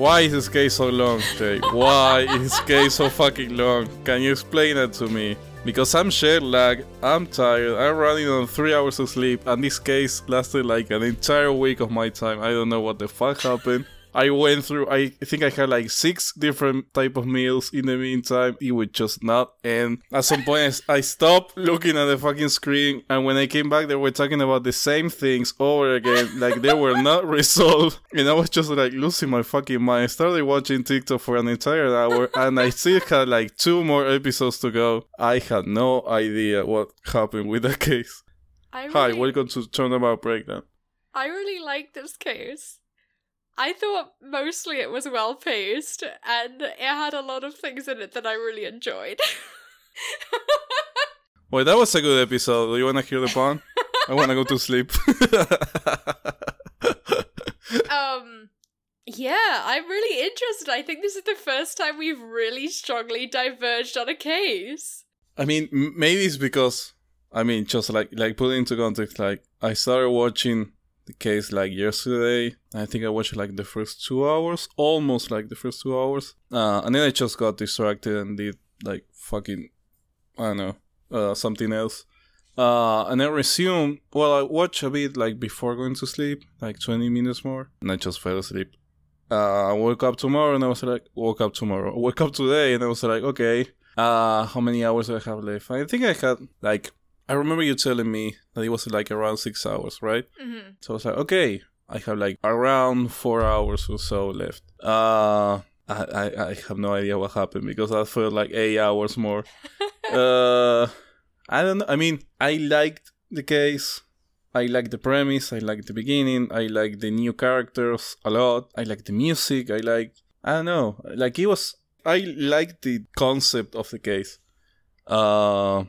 Why is this case so long, Jay? Why is this case so fucking long? Can you explain that to me? Because I'm jet lagged, I'm tired, I'm running on three hours of sleep, and this case lasted like an entire week of my time. I don't know what the fuck happened. I went through. I think I had like six different type of meals in the meantime. It would just not end. At some point, I stopped looking at the fucking screen, and when I came back, they were talking about the same things over again, like they were not resolved. And I was just like losing my fucking mind. I started watching TikTok for an entire hour, and I still had like two more episodes to go. I had no idea what happened with that case. I Hi, really, welcome to Turn Turnabout Breakdown. I really like this case. I thought mostly it was well paced and it had a lot of things in it that I really enjoyed. Well, that was a good episode. Do you want to hear the pun? I want to go to sleep. um yeah, I'm really interested. I think this is the first time we've really strongly diverged on a case. I mean, m- maybe it's because I mean, just like like put it into context. Like I started watching the case like yesterday. I think I watched like the first two hours, almost like the first two hours, uh, and then I just got distracted and did like fucking I don't know uh, something else. Uh, and then resumed. Well, I watched a bit like before going to sleep, like 20 minutes more, and I just fell asleep. Uh, I woke up tomorrow and I was like, woke up tomorrow. I woke up today and I was like, okay, uh, how many hours do I have left? I think I had like, I remember you telling me that it was like around six hours, right? Mm-hmm. So I was like, okay, I have like around four hours or so left. Uh, I, I, I have no idea what happened because I felt like eight hours more. uh, I don't know. I mean, I liked the case. I like the premise. I like the beginning. I like the new characters a lot. I like the music. I like. I don't know. Like it was. I liked the concept of the case. Uh,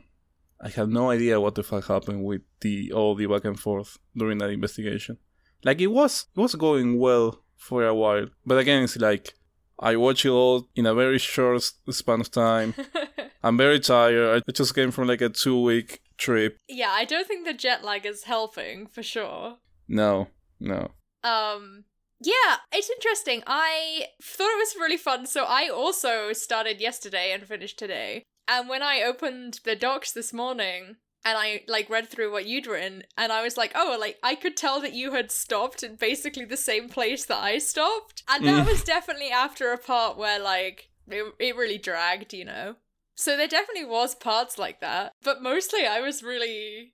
I have no idea what the fuck happened with the all the back and forth during that investigation. Like it was, it was going well for a while, but again, it's like I watched it all in a very short span of time. I'm very tired. I just came from like a two week trip. yeah, I don't think the jet lag is helping for sure. No, no. Um yeah, it's interesting. I thought it was really fun, so I also started yesterday and finished today. And when I opened the docs this morning and I like read through what you'd written, and I was like, oh, like I could tell that you had stopped in basically the same place that I stopped. And that Mm. was definitely after a part where like it, it really dragged, you know? So there definitely was parts like that. But mostly I was really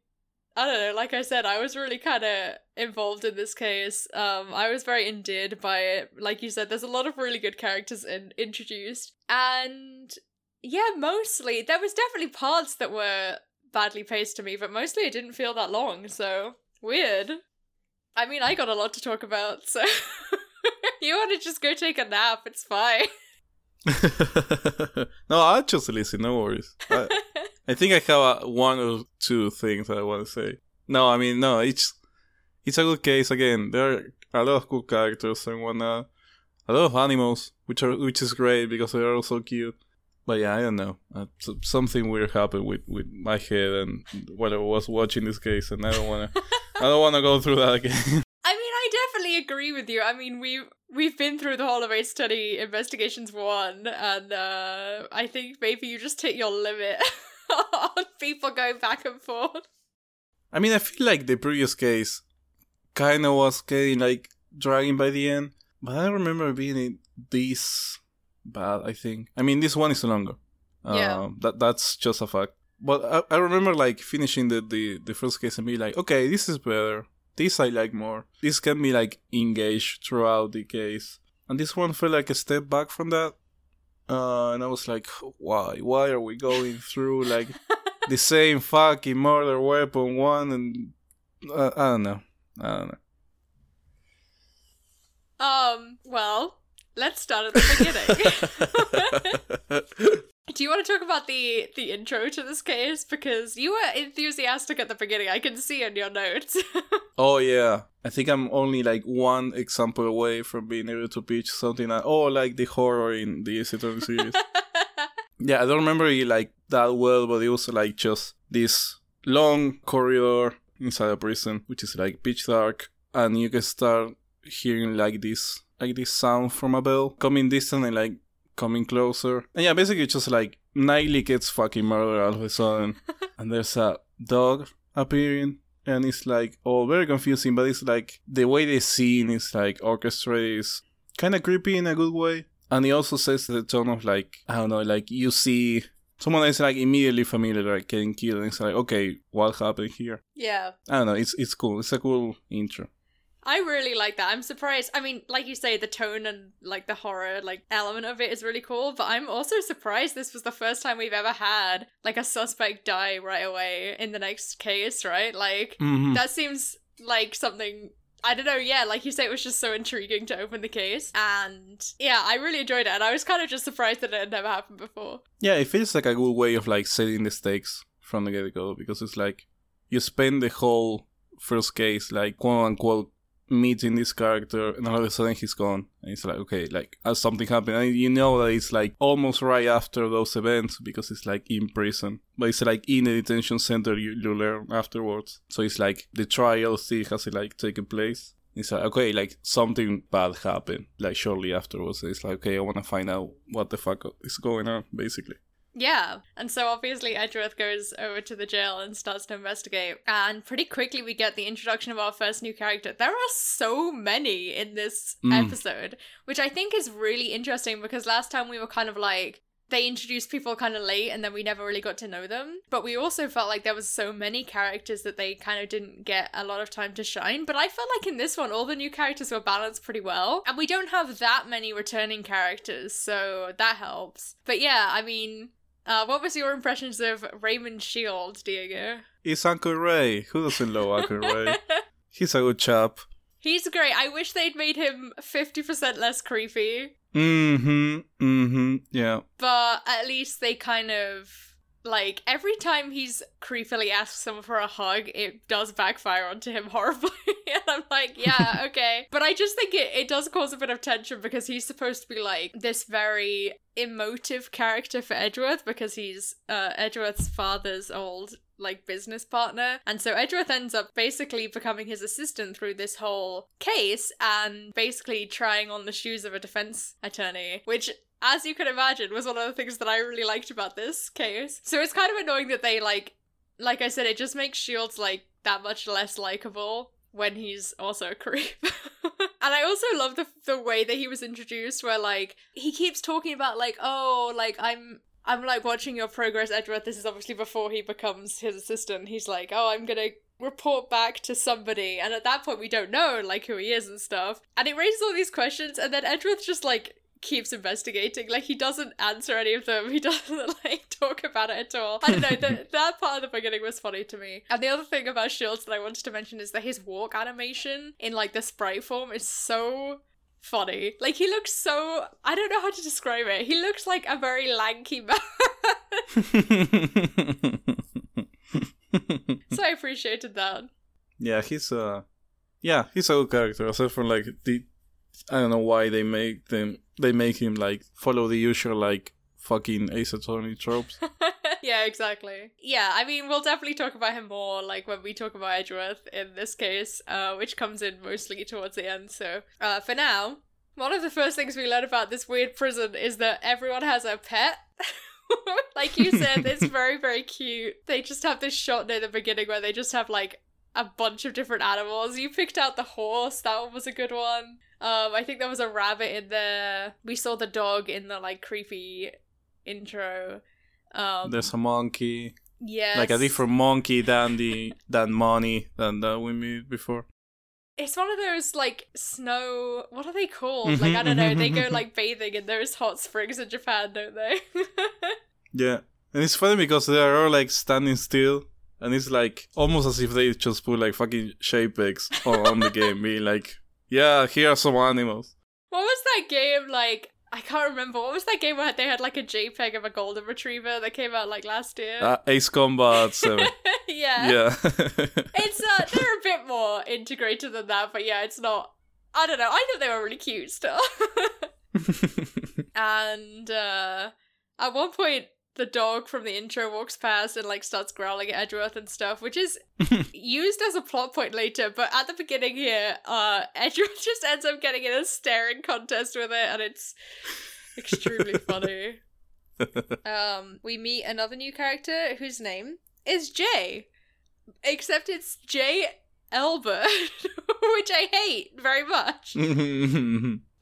I don't know, like I said, I was really kind of involved in this case. Um, I was very endeared by it. Like you said, there's a lot of really good characters in- introduced. And yeah, mostly, there was definitely parts that were badly paced to me, but mostly it didn't feel that long, so weird. I mean, I got a lot to talk about, so you want to just go take a nap, it's fine. no, I'll just listen. No worries. I, I think I have uh one or two things I want to say. No, I mean, no, it's it's a good case. Again, there are a lot of cool characters and whatnot. A lot of animals, which are which is great because they are so cute. But yeah, I don't know. Uh, something weird happened with, with my head and while I was watching this case, and I don't wanna I don't wanna go through that again. I mean, I definitely agree with you. I mean, we've we've been through the whole of Ace Study Investigations one, and uh, I think maybe you just hit your limit on people going back and forth. I mean, I feel like the previous case kind of was getting like dragging by the end, but I remember being in this bad. I think. I mean, this one is longer. Yeah. Uh, that that's just a fact. But I, I remember like finishing the, the the first case and be like, okay, this is better. This I like more. This can be like engaged throughout the case, and this one felt like a step back from that. Uh, and I was like, why? Why are we going through like the same fucking murder weapon one and uh, I don't know. I don't know. Um, well, let's start at the beginning. Do you want to talk about the the intro to this case because you were enthusiastic at the beginning? I can see in your notes. oh yeah. I think I'm only like one example away from being able to pitch something like oh like the horror in the Attorney series. yeah, I don't remember it like that well, but it was like just this long corridor inside a prison, which is like pitch dark, and you can start hearing like this like this sound from a bell coming distant and like coming closer. And yeah, basically it's just like Knightley gets fucking murdered all of a sudden, and there's a dog appearing. And it's like all very confusing, but it's like the way the scene is like orchestrated is kind of creepy in a good way. And he also says the tone of like I don't know, like you see someone that's like immediately familiar, like getting killed, and it's like okay, what happened here? Yeah. I don't know. It's it's cool. It's a cool intro. I really like that. I'm surprised. I mean, like you say, the tone and like the horror like element of it is really cool, but I'm also surprised this was the first time we've ever had like a suspect die right away in the next case, right? Like Mhm. that seems like something I don't know, yeah, like you say, it was just so intriguing to open the case. And yeah, I really enjoyed it. And I was kind of just surprised that it had never happened before. Yeah, it feels like a good way of like setting the stakes from the get go because it's like you spend the whole first case like quote unquote meeting this character and all of a sudden he's gone. And it's like okay like as something happened. And you know that it's like almost right after those events because it's like in prison. But it's like in a detention center you, you learn afterwards. So it's like the trial still has like taken place. It's like okay like something bad happened like shortly afterwards. It's like okay i want to find out what the fuck is going on basically Yeah. And so obviously Edgeworth goes over to the jail and starts to investigate. And pretty quickly we get the introduction of our first new character. There are so many in this Mm. episode, which I think is really interesting because last time we were kind of like they introduced people kind of late and then we never really got to know them. But we also felt like there was so many characters that they kind of didn't get a lot of time to shine. But I felt like in this one all the new characters were balanced pretty well. And we don't have that many returning characters, so that helps. But yeah, I mean, uh, what was your impressions of Raymond Shield, Diego? It's Uncle Ray. Who doesn't love Uncle Ray? He's a good chap. He's great. I wish they'd made him 50% less creepy, Mm-hmm. Mm-hmm. Yeah. but at least they kind of. Like, every time he's creepily asks someone for a hug, it does backfire onto him horribly. and I'm like, yeah, okay. But I just think it, it does cause a bit of tension because he's supposed to be like this very emotive character for Edgeworth because he's uh, Edgeworth's father's old like business partner. And so Edgeworth ends up basically becoming his assistant through this whole case and basically trying on the shoes of a defense attorney, which as you can imagine was one of the things that I really liked about this case. So it's kind of annoying that they like like I said it just makes Shields like that much less likable when he's also a creep. and I also love the the way that he was introduced where like he keeps talking about like oh like I'm I'm like watching your progress Edgeworth. this is obviously before he becomes his assistant. He's like oh I'm to report back to somebody and at that point we don't know like who he is and stuff. And it raises all these questions and then Edgeworth just like keeps investigating. Like he doesn't answer any of them. He doesn't like talk about it at all. I don't know. The, that part of the beginning was funny to me. And the other thing about Shields that I wanted to mention is that his walk animation in like the sprite form is so funny. Like he looks so I don't know how to describe it. He looks like a very lanky man. so I appreciated that. yeah, he's uh yeah, he's a good character. Aside from like the I don't know why they make them they make him like follow the usual like fucking Ace Attorney tropes. yeah, exactly. Yeah, I mean, we'll definitely talk about him more, like when we talk about Edgeworth in this case, uh, which comes in mostly towards the end. So, uh, for now, one of the first things we learn about this weird prison is that everyone has a pet. like you said, it's very, very cute. They just have this shot near the beginning where they just have like a bunch of different animals. You picked out the horse, that one was a good one. Um, I think there was a rabbit in there. We saw the dog in the like creepy intro. Um, There's a monkey. yes. Like a different monkey than the than money than that we met before. It's one of those like snow. What are they called? Like I don't know. They go like bathing in those hot springs in Japan, don't they? Yeah. And it's funny because they are all like standing still and it's like almost as if they just put like fucking JPEGs on, on the game, being like, Yeah, here are some animals. what was that game like? I can't remember. What was that game where they had like a JPEG of a golden retriever that came out like last year? Uh, Ace Combat 7. yeah. yeah. It's uh, they're a bit more integrated than that, but yeah, it's not. I don't know. I thought they were really cute still. and uh, at one point the dog from the intro walks past and like starts growling at Edgeworth and stuff, which is used as a plot point later. But at the beginning here, uh, Edgeworth just ends up getting in a staring contest with it, and it's extremely funny. Um, we meet another new character whose name is Jay, except it's Jay Elbird, which I hate very much.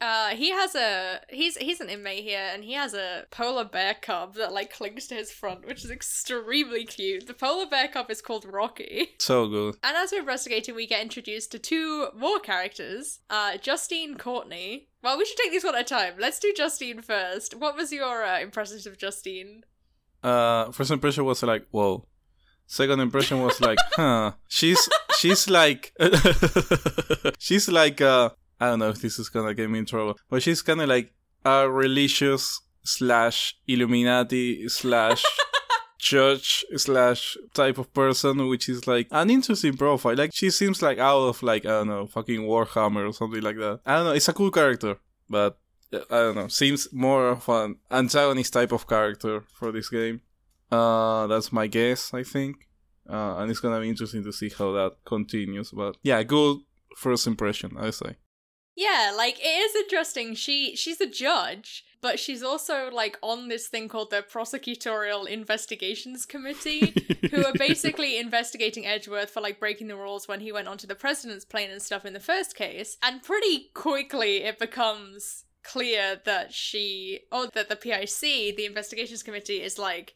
Uh, he has a he's he's an inmate here, and he has a polar bear cub that like clings to his front, which is extremely cute. The polar bear cub is called Rocky. so good. And as we're investigating, we get introduced to two more characters. Uh, Justine Courtney. Well, we should take these one at a time. Let's do Justine first. What was your uh, impressions of Justine? Uh, first impression was like, whoa. Second impression was like, huh. She's she's like she's like uh I don't know if this is gonna get me in trouble, but she's kind of like a religious slash Illuminati slash church slash type of person, which is like an interesting profile. Like she seems like out of like I don't know, fucking Warhammer or something like that. I don't know. It's a cool character, but uh, I don't know. Seems more of an antagonist type of character for this game. Uh, that's my guess. I think. Uh, and it's gonna be interesting to see how that continues. But yeah, good first impression, I say. Yeah, like it is interesting. She she's a judge, but she's also like on this thing called the Prosecutorial Investigations Committee, who are basically investigating Edgeworth for like breaking the rules when he went onto the president's plane and stuff in the first case. And pretty quickly it becomes clear that she or that the PIC, the investigations committee, is like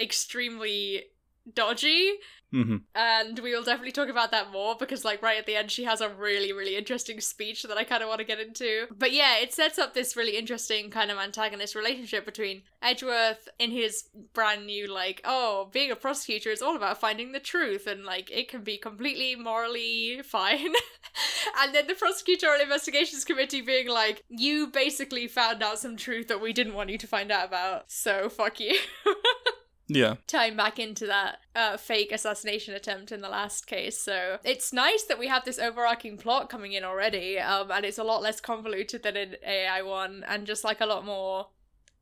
extremely dodgy hmm and we will definitely talk about that more because like right at the end she has a really really interesting speech that i kind of want to get into. But yeah it sets up this really interesting kind of antagonist relationship between edgeworth in his brand new like oh being a prosecutor is all about finding the truth and like it can be completely morally fine. And then the prosecutorial investigations committee being like you basically found out some truth that we didn't want you to find out about so fuck you Yeah. tying back into that uh, fake assassination attempt in the last case. So it's nice that we have this overarching plot coming in already, um, and it's a lot less convoluted than in AI one, and just like a lot more.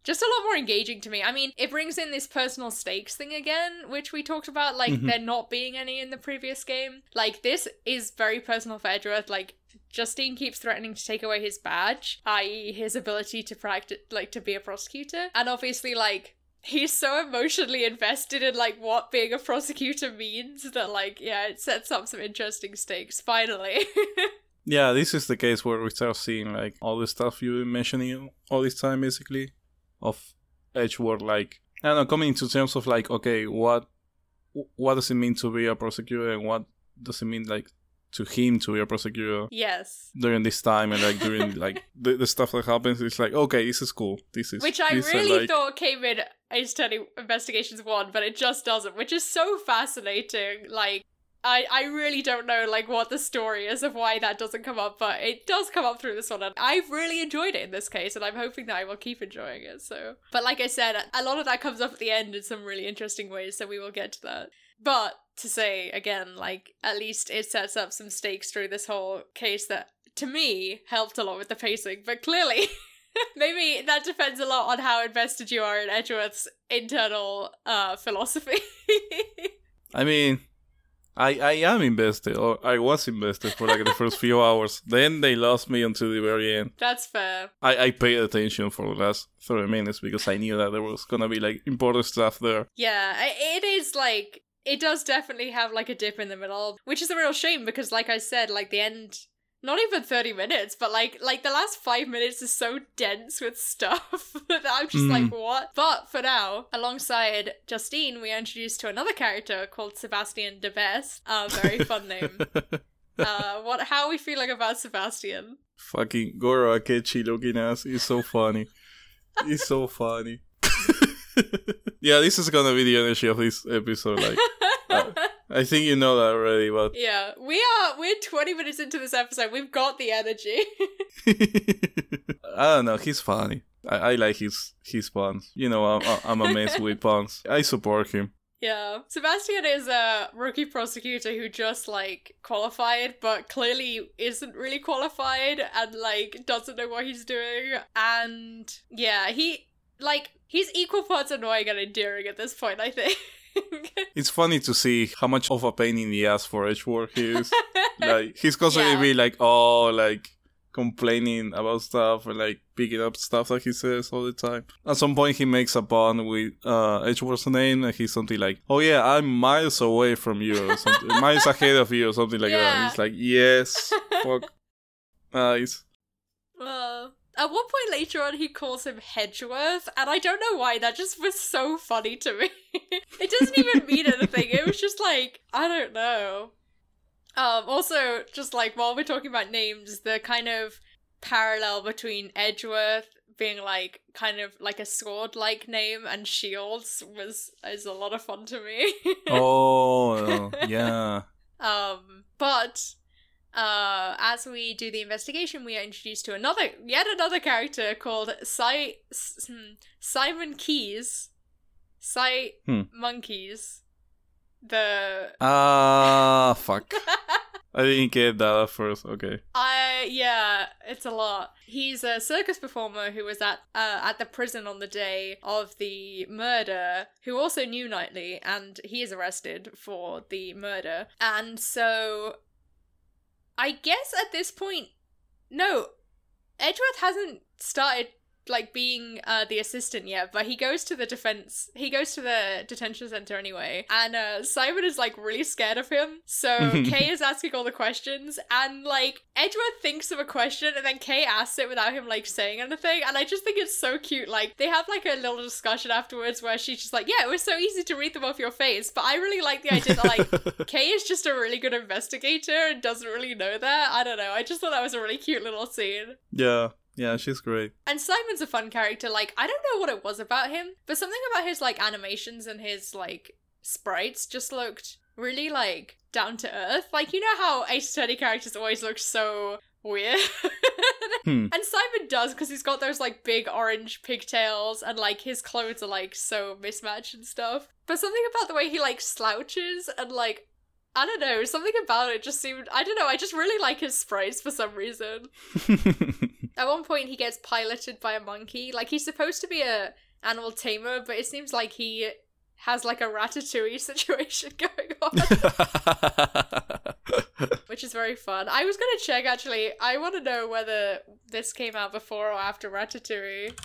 Just a lot more engaging to me. I mean, it brings in this personal stakes thing again, which we talked about, like Mhm. there not being any in the previous game. Like, this is very personal for Edgeworth. Like, Justine keeps threatening to take away his badge, i.e., his ability to practice, like, to be a prosecutor. And obviously, like, he's so emotionally invested in like what being a prosecutor means that like yeah it sets up some interesting stakes finally Yeah, this is the case where we start seeing like all the stuff you've been mentioning all this time, basically, of Edgeworth. Like I don't know, coming into terms of like, okay, what what does it mean to be a prosecutor, and what does it mean like to him to be a prosecutor yes during this time, and like during like the, the stuff that happens. It's like, okay, this is cool. This is which i are, uh, really like- thought came in ace attorney investigations 1 but it just doesn't which is so fascinating like I, I really don't know like what the story is of why that doesn't come up, but it does come up through this one, and I've really enjoyed it in this case, and I'm hoping that I will keep enjoying it. So, but like I said, a lot of that comes up at the end in some really interesting ways, so we will get to that. But to say again, like at least it sets up some stakes through this whole case that to me helped a lot with the pacing, but clearly. Maybe that depends a lot on how invested you are in Edgeworth's internal uh, philosophy. I mean, I I am invested, or I was invested for like the first few hours. Then they lost me until the very end. That's fair. I, I paid attention for the last 30 minutes because I knew that there was gonna be like important stuff there. Yeah, it is like it does definitely have like a dip in the middle, which is a real shame because like I said, like the end not even 30 minutes, but like like the last 5 minutes is so dense with stuff that I'm just Mm. like what? But for now, alongside Justine, we are introduced to another character called Sebastian Debeste. A very fun name. Uh what how are we feeling about Sebastian? Fucking Goro Akechi looking ass is so funny. He's so funny. yeah, this is gonna be the energy of this episode. Like, uh, I think you know that already, but yeah, we are we're 20 minutes into this episode. We've got the energy. I don't know. He's funny. I, I like his his puns. You know, I'm, I'm a mess with puns. I support him. Yeah. Sebastian is a rookie prosecutor who just like qualified, but clearly isn't really qualified and like doesn't know what he's doing. And yeah, he like he's equal parts annoying and endearing at this point. I think. It's funny to see how much of a pain in the ass for Edgeworth he is. like he's constantly Yeah. be like, oh, like complaining about stuff and like picking up stuff that he says all the time. At some point, he makes a pun with uh, Edgeworth's name, and he's something like, "Oh yeah, I'm miles away from you, or something, miles ahead of you, or something like that." Yeah. He's like, "Yes, fuck, nice." Well, at one point later on, he calls him Hedgeworth, and I don't know why. That just was so funny to me. it doesn't even mean anything. It was just like I don't know. Um. Also, just like while we're talking about names, the kind of parallel between Edgeworth being like kind of like a sword-like name and Shields was is a lot of fun to me. Oh yeah. Um, but uh, as we do the investigation, we are introduced to another, yet another character called Si- S- hmm, Simon Keys, Si Hmm. Monkeys. The Ah, fuck. I didn't get that at first. Okay. I yeah, it's a lot. He's a circus performer who was at uh, at the prison on the day of the murder, who also knew Knightley, and he is arrested for the murder. And so, I guess at this point, no, Edgeworth hasn't started like being uh, the assistant yet, but he goes to the defense. He goes to the detention center anyway, and uh, Simon is like really scared of him. So Kay is asking all the questions, and like Edgeworth thinks of a question, and then Kay asks it without him like saying anything. And I just think it's so cute. Like they have like a little discussion afterwards where she's just like, "Yeah, it was so easy to read them off your face," but I really like the idea that like Kay is just a really good investigator and doesn't really know that. I don't know. I just thought that was a really cute little scene. yeah, yeah, she's great. And Simon's a fun character. Like, I don't know what it was about him, but something about his, like, animations and his, like, sprites just looked really, like, down to earth. Like, you know how Ace Attorney characters always look so weird? Hmm. And Simon does, because he's got those, like, big orange pigtails, and, like, his clothes are, like, so mismatched and stuff. But something about the way he, like, slouches and, like, I don't know, something about it just seemed. I don't know, I just really like his sprites for some reason. At one point, he gets piloted by a monkey. Like he's supposed to be a animal tamer, but it seems like he has like a ratatouille situation going on, which is very fun. I was gonna check actually. I want to know whether this came out before or after Ratatouille.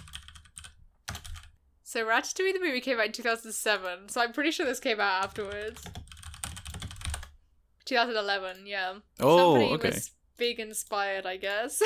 So Ratatouille the movie came out in 2007, so I'm pretty sure this came out afterwards. 2011, yeah. oh, Somebody okay. was big inspired, I guess.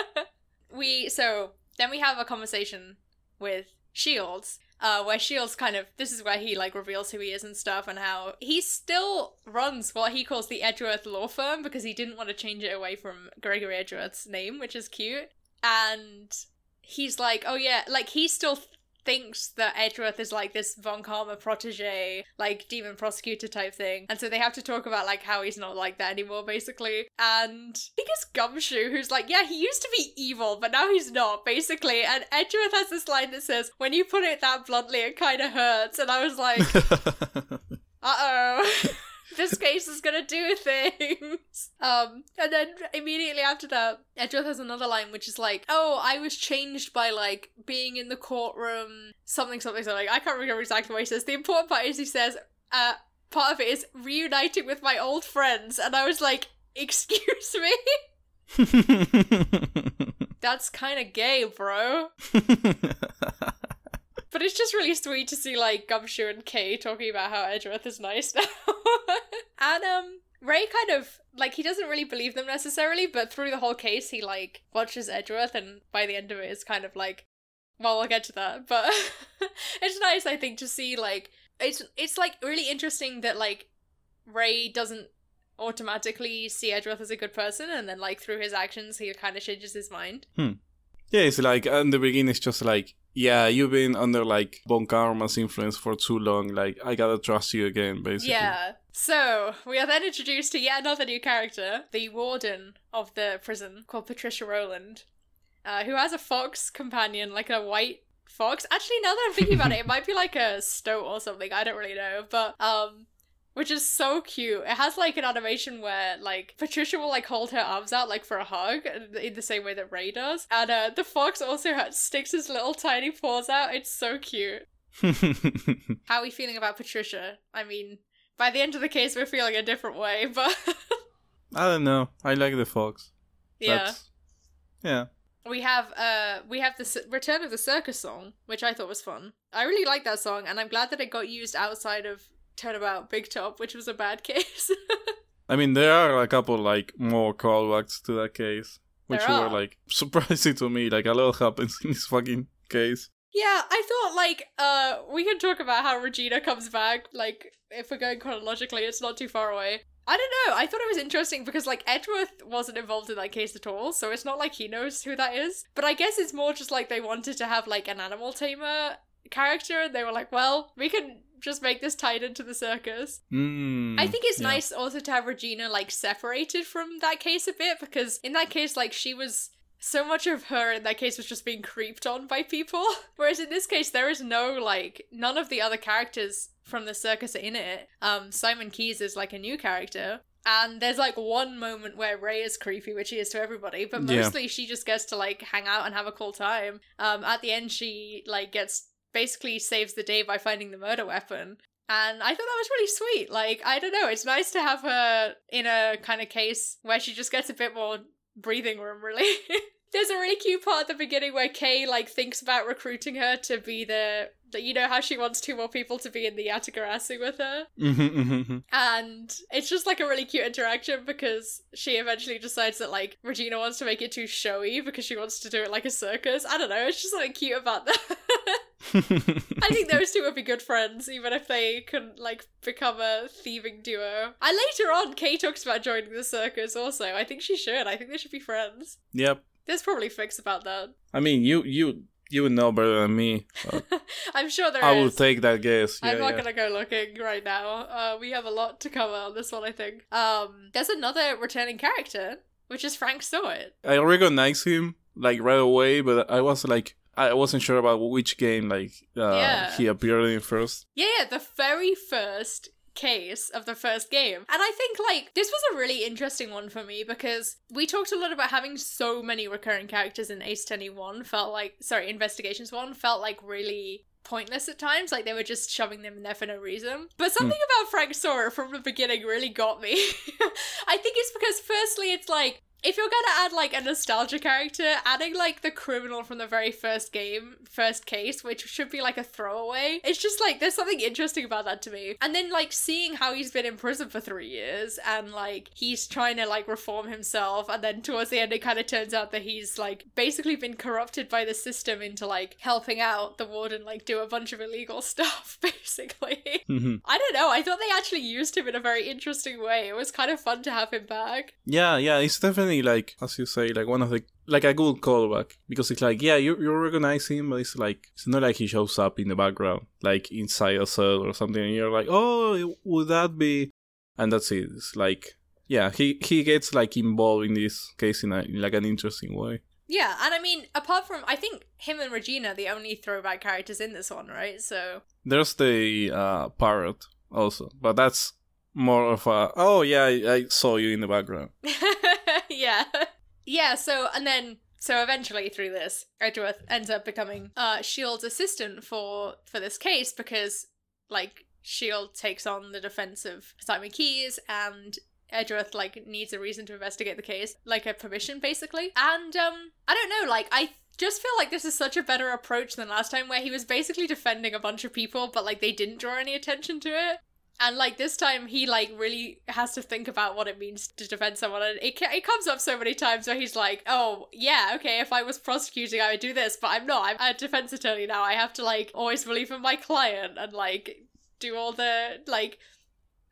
we so then we have a conversation with Shields, uh, where Shields kind of this is where he like reveals who he is and stuff, and how he still runs what he calls the Edgeworth law firm because he didn't want to change it away from Gregory Edgeworth's name, which is cute. And he's like, oh yeah, like he still thinks that Edgeworth is like this Von Karma protege, like demon prosecutor type thing. And so they have to talk about like how he's not like that anymore, basically. And I think it's Gumshoe who's like, yeah, he used to be evil, but now he's not, basically. And Edgeworth has this line that says, when you put it that bluntly, it kind of hurts. And I was like, uh oh. this case is gonna do things. Um, and then immediately after that, Edgeworth has another line which is like, "Oh, I was changed by like being in the courtroom, something, something, something." I can't remember exactly what he says. The important part is he says, "Uh, part of it is reuniting with my old friends," and I was like, "Excuse me." That's kind of gay, bro. But it's just really sweet to see like Gumshoe and Kay talking about how Edgeworth is nice now. and um Ray kind of like he doesn't really believe them necessarily, but through the whole case he like watches Edgeworth and by the end of it's kind of like well we'll get to that. But it's nice I think to see like it's it's like really interesting that like Ray doesn't automatically see Edgeworth as a good person and then like through his actions he kind of changes his mind. Hmm. yeah, it's like in the beginning, it's just like, yeah, you've been under like Von Karma's influence for too long. Like, I gotta trust you again, basically. Yeah. So we are then introduced to yet another new character, the warden of the prison, called Patricia Roland, uh, who has a fox companion, like a white fox. Actually, now that I'm thinking about it, it might be like a stoat or something. I don't really know, but um, which is so cute. It has like an animation where like Patricia will like hold her arms out like for a hug in the same way that Ray does, and uh, the fox also has, sticks his little tiny paws out. It's so cute. How are we feeling about Patricia? I mean, by the end of the case, we're feeling a different way, but I don't know. I like the fox. yeah. That's- yeah. We have uh we have the Return of the Circus song, which I thought was fun. I really like that song, and I'm glad that it got used outside of Turnabout Big Top, which was a bad case. I mean, there are a couple like more callbacks to that case, which There were are. like surprising to me. Like a lot happens in this fucking case. yeah, I thought like uh we can talk about how Regina comes back. Like if we're going chronologically, it's not too far away. I don't know. I thought it was interesting because like Edgeworth wasn't involved in that case at all, so it's not like he knows who that is. But I guess it's more just like they wanted to have like an animal tamer character, and they were like, well, we can just make this tied into the circus. Mm, I think it's yeah. nice also to have Regina like separated from that case a bit because in that case, like she was so much of her in that case was just being creeped on by people. Whereas in this case, there is no like none of the other characters from the circus are in it. Um, Simon Keys is like a new character. And there's like one moment where Ray is creepy, which he is to everybody, but Yeah. mostly she just gets to like hang out and have a cool time. Um, at the end, she like gets basically saves the day by finding the murder weapon. And I thought that was really sweet. Like, I don't know, it's nice to have her in a kind of case where she just gets a bit more breathing room, really. There's a really cute part at the beginning where Kay, like, thinks about recruiting her to be the. the you know how she wants two more people to be in the Yatagarasu with her? Mhm, mhm, mhm. And it's just like a really cute interaction because she eventually decides that like Regina wants to make it too showy because she wants to do it like a circus. I don't know, it's just something cute about that. I think those two would be good friends, even if they couldn't like become a thieving duo. And later on, Kay talks about joining the circus also. I think she should. I think they should be friends. yep. There's probably fix about that. I mean, you you you would know better than me. I'm sure there is. I will take that guess. Yeah, I'm not yeah. gonna go looking right now. Uh, we have a lot to cover on this one, I think. Um, there's another returning character, which is Frank Sahwit. I recognize him like right away, but I was like, I wasn't sure about which game like uh, Yeah. he appeared in first. Yeah, yeah, the very first case of the first game. And I think like this was a really interesting one for me because we talked a lot about having so many recurring characters in Ace Attorney 1 felt like sorry, Investigations 1 felt like really pointless at times like they were just shoving them in there for no reason but something about Frank Sahwit from the beginning really got me i think it's because firstly it's like if you're gonna add like a nostalgia character, adding like the criminal from the very first game, first case, which should be like a throwaway, it's just like there's something interesting about that to me. And then like seeing how he's been in prison for three years and like he's trying to like reform himself, and then towards the end it kind of turns out that he's like basically been corrupted by the system into like helping out the warden like do a bunch of illegal stuff, basically. Mhm. I don't know. I thought they actually used him in a very interesting way. It was kind of fun to have him back. Yeah, yeah, he's definitely like as you say, like one of the like a good callback because it's like yeah, you you recognize him, but it's like it's not like he shows up in the background, like inside a cell or something, and you're like, oh, would that be? And that's it. It's like yeah, he he gets like involved in this case in, a, in like an interesting way. Yeah, and I mean, apart from, I think him and Regina the only throwback characters in this one, right? So, There's the uh, parrot also, but that's more of a oh yeah, I, I saw you in the background. yeah. Yeah, so, and then, so eventually through this, Edgeworth ends up becoming uh, Shield's assistant for, for this case because, like, Shield takes on the defense of Simon Keys and Edgeworth like needs a reason to investigate the case, like a permission basically. And um I don't know, like I just feel like this is such a better approach than last time where he was basically defending a bunch of people but like they didn't draw any attention to it. And like this time he like really has to think about what it means to defend someone and it it comes up so many times where he's like, "Oh, yeah, okay, if I was prosecuting I would do this, but I'm not. I'm a defense attorney now. I have to like always believe in my client and like do all the like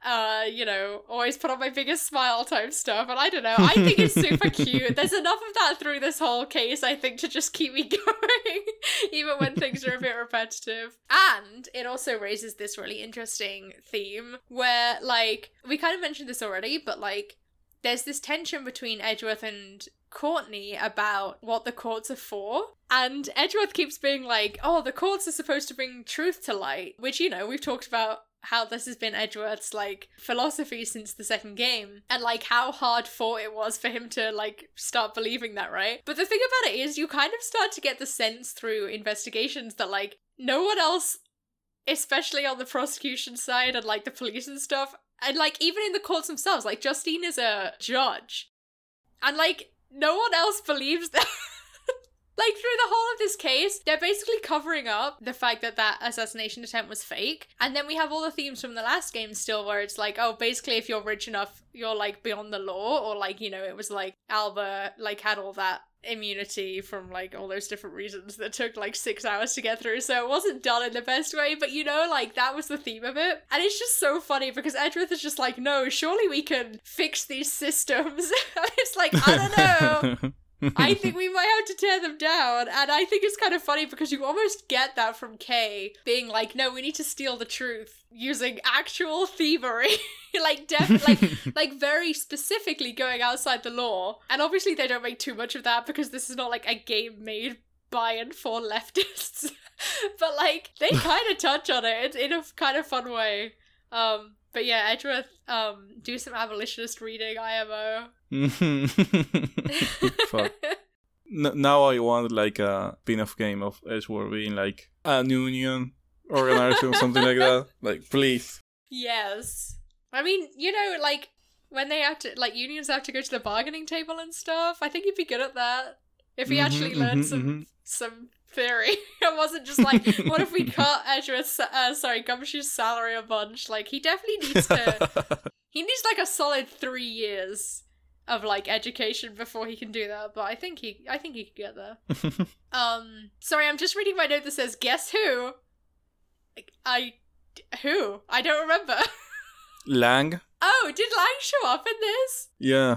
uh, you know, always put on my biggest smile type stuff. And I don't know, I think it's super cute. There's enough of that through this whole case, I think, to just keep me going, even when things are a bit repetitive. And it also raises this really interesting theme where, like, we kind of mentioned this already, but like, there's this tension between Edgeworth and Courtney about what the courts are for. And Edgeworth keeps being like, oh, the courts are supposed to bring truth to light, which, you know, we've talked about how this has been Edgeworth's like philosophy since the second game and like how hard fought it was for him to like start believing that, right? But the thing about it is you kind of start to get the sense through investigations that like no one else especially on the prosecution side and like the police and stuff and like even in the courts themselves like Justine is a judge and like no one else believes that like through the whole of this case they're basically covering up the fact that that assassination attempt was fake. And then we have all the themes from the last game still where it's like oh basically if you're rich enough you're like beyond the law. Or like you know it was like alba like had all that immunity from like all those different reasons that took like six hours to get through. So it wasn't done in the best way. But you know like that was the theme of it. And it's just so funny because edgeworth is just like no surely we can fix these systems. It's like i don't know I think we might have to tear them down. And I think it's kind of funny because you almost get that from Kay being like, no, we need to steal the truth using actual thievery. like def like like very specifically going outside the law. And obviously they don't make too much of that because this is not like a game made by and for leftists. but like they kind of touch on it in a kind of fun way. Um but yeah, Edgeworth, um, do some abolitionist reading, IMO. Fuck. N- now I want like a spin-off game of Edgeworth being like a union organization or something like that. Like, please. Yes. I mean, you know, like when they have to, like unions have to go to the bargaining table and stuff. I think he'd be good at that if he Mhm, actually learned mhm, some mhm. some theory. it wasn't just like, what if we cut Edgeworth's, uh, sorry, Gumshoe's salary a bunch? Like, he definitely needs to. he needs like a solid three years of like education before he can do that. But I think he, I think he could get there. Um, sorry, I'm just reading my note that says, "Guess who?" I, who? I don't remember. Lang? oh, did Lang show up in this? Yeah.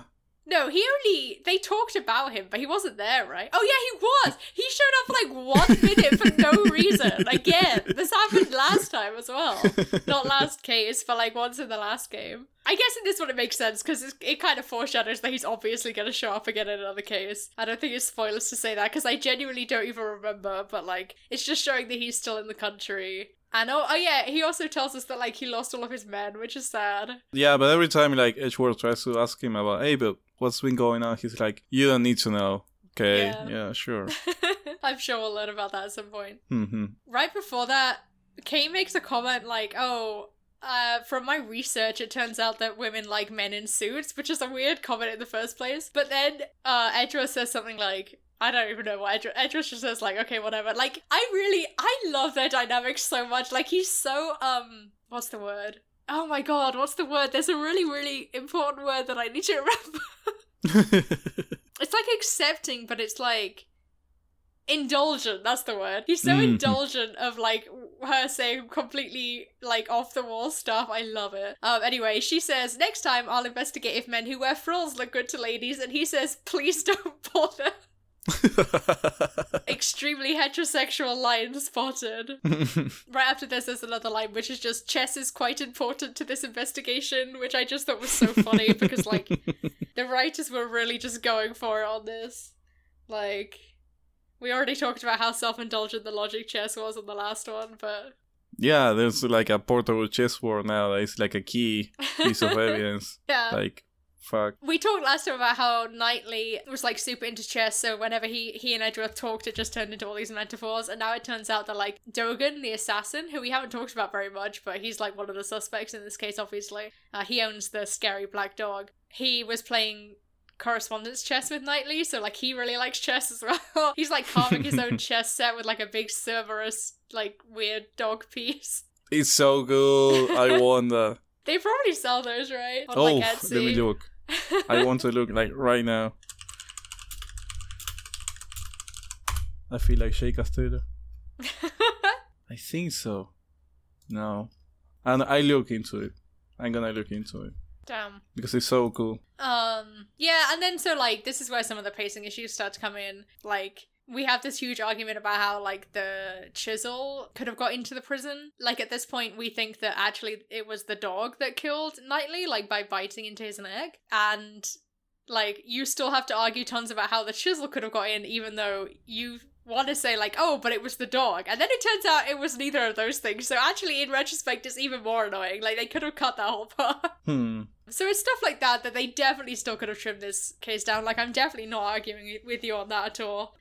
No, he only they talked about him, but he wasn't there, right? Oh yeah, he was. He showed up for like one minute for no reason. Again, this happened last time as well. Not last case, but like once in the last game. I guess in this one it makes sense because it, it kind of foreshadows that he's obviously going to show up again in another case. I don't think it's spoilers to say that because I genuinely don't even remember, but like it's just showing that he's still in the country. And oh, oh yeah, he also tells us that like he lost all of his men, which is sad. Yeah, but every time like Edgeworth tries to ask him about, hey, but what's been going on? He's like, you don't need to know. Okay, Yeah. yeah, sure. I'm sure we'll learn about that at some point. hmm Right before that, Kay makes a comment like, "Oh, uh, from my research, it turns out that women like men in suits," which is a weird comment in the first place. But then uh, Edgeworth says something like. I don't even know what Edra, Edgeworth just says like okay whatever like I really I love their dynamics so much like he's so um what's the word oh my god what's the word there's a really really important word that I need to remember it's like accepting, but it's like indulgent. That's the word. He's so Mhm. indulgent of like her saying completely like off the wall stuff. I love it. Um. Anyway, she says next time I'll investigate if men who wear frills look good to ladies, and he says please don't bother. Extremely heterosexual line spotted. Right after this, there's another line which is just chess is quite important to this investigation, which I just thought was so funny because like the writers were really just going for it on this. Like, we already talked about how self indulgent the logic chess was on the last one, but. yeah, there's like a portable chessboard now It's like a key piece of evidence. yeah. Like, fuck. we talked last time about how Knightley was like super into chess, so whenever he he and Edgeworth talked, it just turned into all these metaphors. And now it turns out that like Dogen, the assassin, who we haven't talked about very much, but he's like one of the suspects in this case, obviously. Uh, he owns the scary black dog. He was playing correspondence chess with Knightley, so like he really likes chess as well. he's like carving his own chess set with like a big Cerberus, like weird dog piece. It's so good. I want that. They probably sell those, right? On oh, like let Etsy. me look. I want to look like right now. I feel like Jay Castello. I think so. No. And I look into it. I'm gonna look into it. Damn. Because it's so cool. Um, yeah, and then so like this is where some of the pacing issues start to come in. Like we have this huge argument about how like the chisel could have got into the prison. Like at this point, we think that actually it was the dog that killed Knightley, like by biting into his neck, and like you still have to argue tons about how the chisel could have got in, even though you want to say like, oh, but it was the dog, and then it turns out it was neither of those things. So actually, in retrospect, it's even more annoying. Like they could have cut that whole part. Hmm. So it's stuff like that that they definitely still could have trimmed this case down. Like I'm definitely not arguing with you on that at all.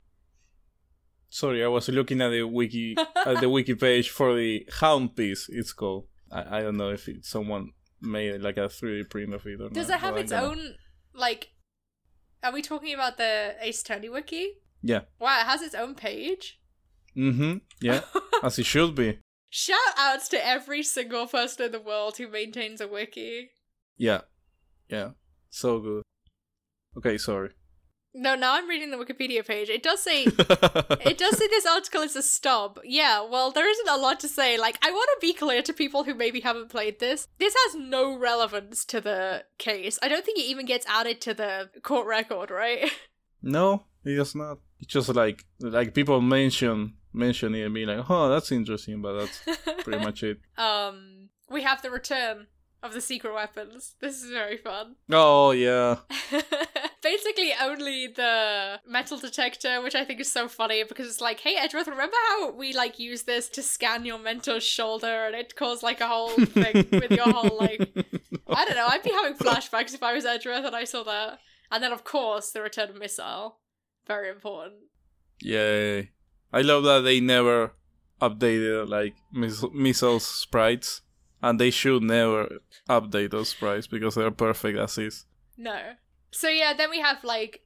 Sorry, I was looking at the wiki at the wiki page for the hound piece. It's called. I, I don't know if it, someone made like a 3D print of it or not. Does not, it have its own like? Are we talking about the Ace Attorney wiki? Yeah. Wow, it has its own page. Mm-hmm. Yeah, as it should be. Shout outs to every single person in the world who maintains a wiki. Yeah, yeah, so good. Okay, sorry. No, now I'm reading the Wikipedia page. It does say it does say this article is a stub. Yeah, well, there isn't a lot to say. Like, I want to be clear to people who maybe haven't played this. This has no relevance to the case. I don't think it even gets added to the court record, right? No, it does not. It's just like like people mention mention it and be like, oh, that's interesting, but that's pretty much it. um, we have the return of the secret weapons. This is very fun. Oh yeah, Basically, only the metal detector, which I think is so funny because it's like, hey, Edgeworth, remember how we like use this to scan your mentor's shoulder and it caused like a whole thing with your whole like. I don't know. I'd be having flashbacks if I was Edgeworth and I saw that. And then, of course, the return of missile. Very important. Yay. I love that they never updated like miss- missiles sprites. And they should never update those sprites because they're perfect as is. No. So yeah, then we have like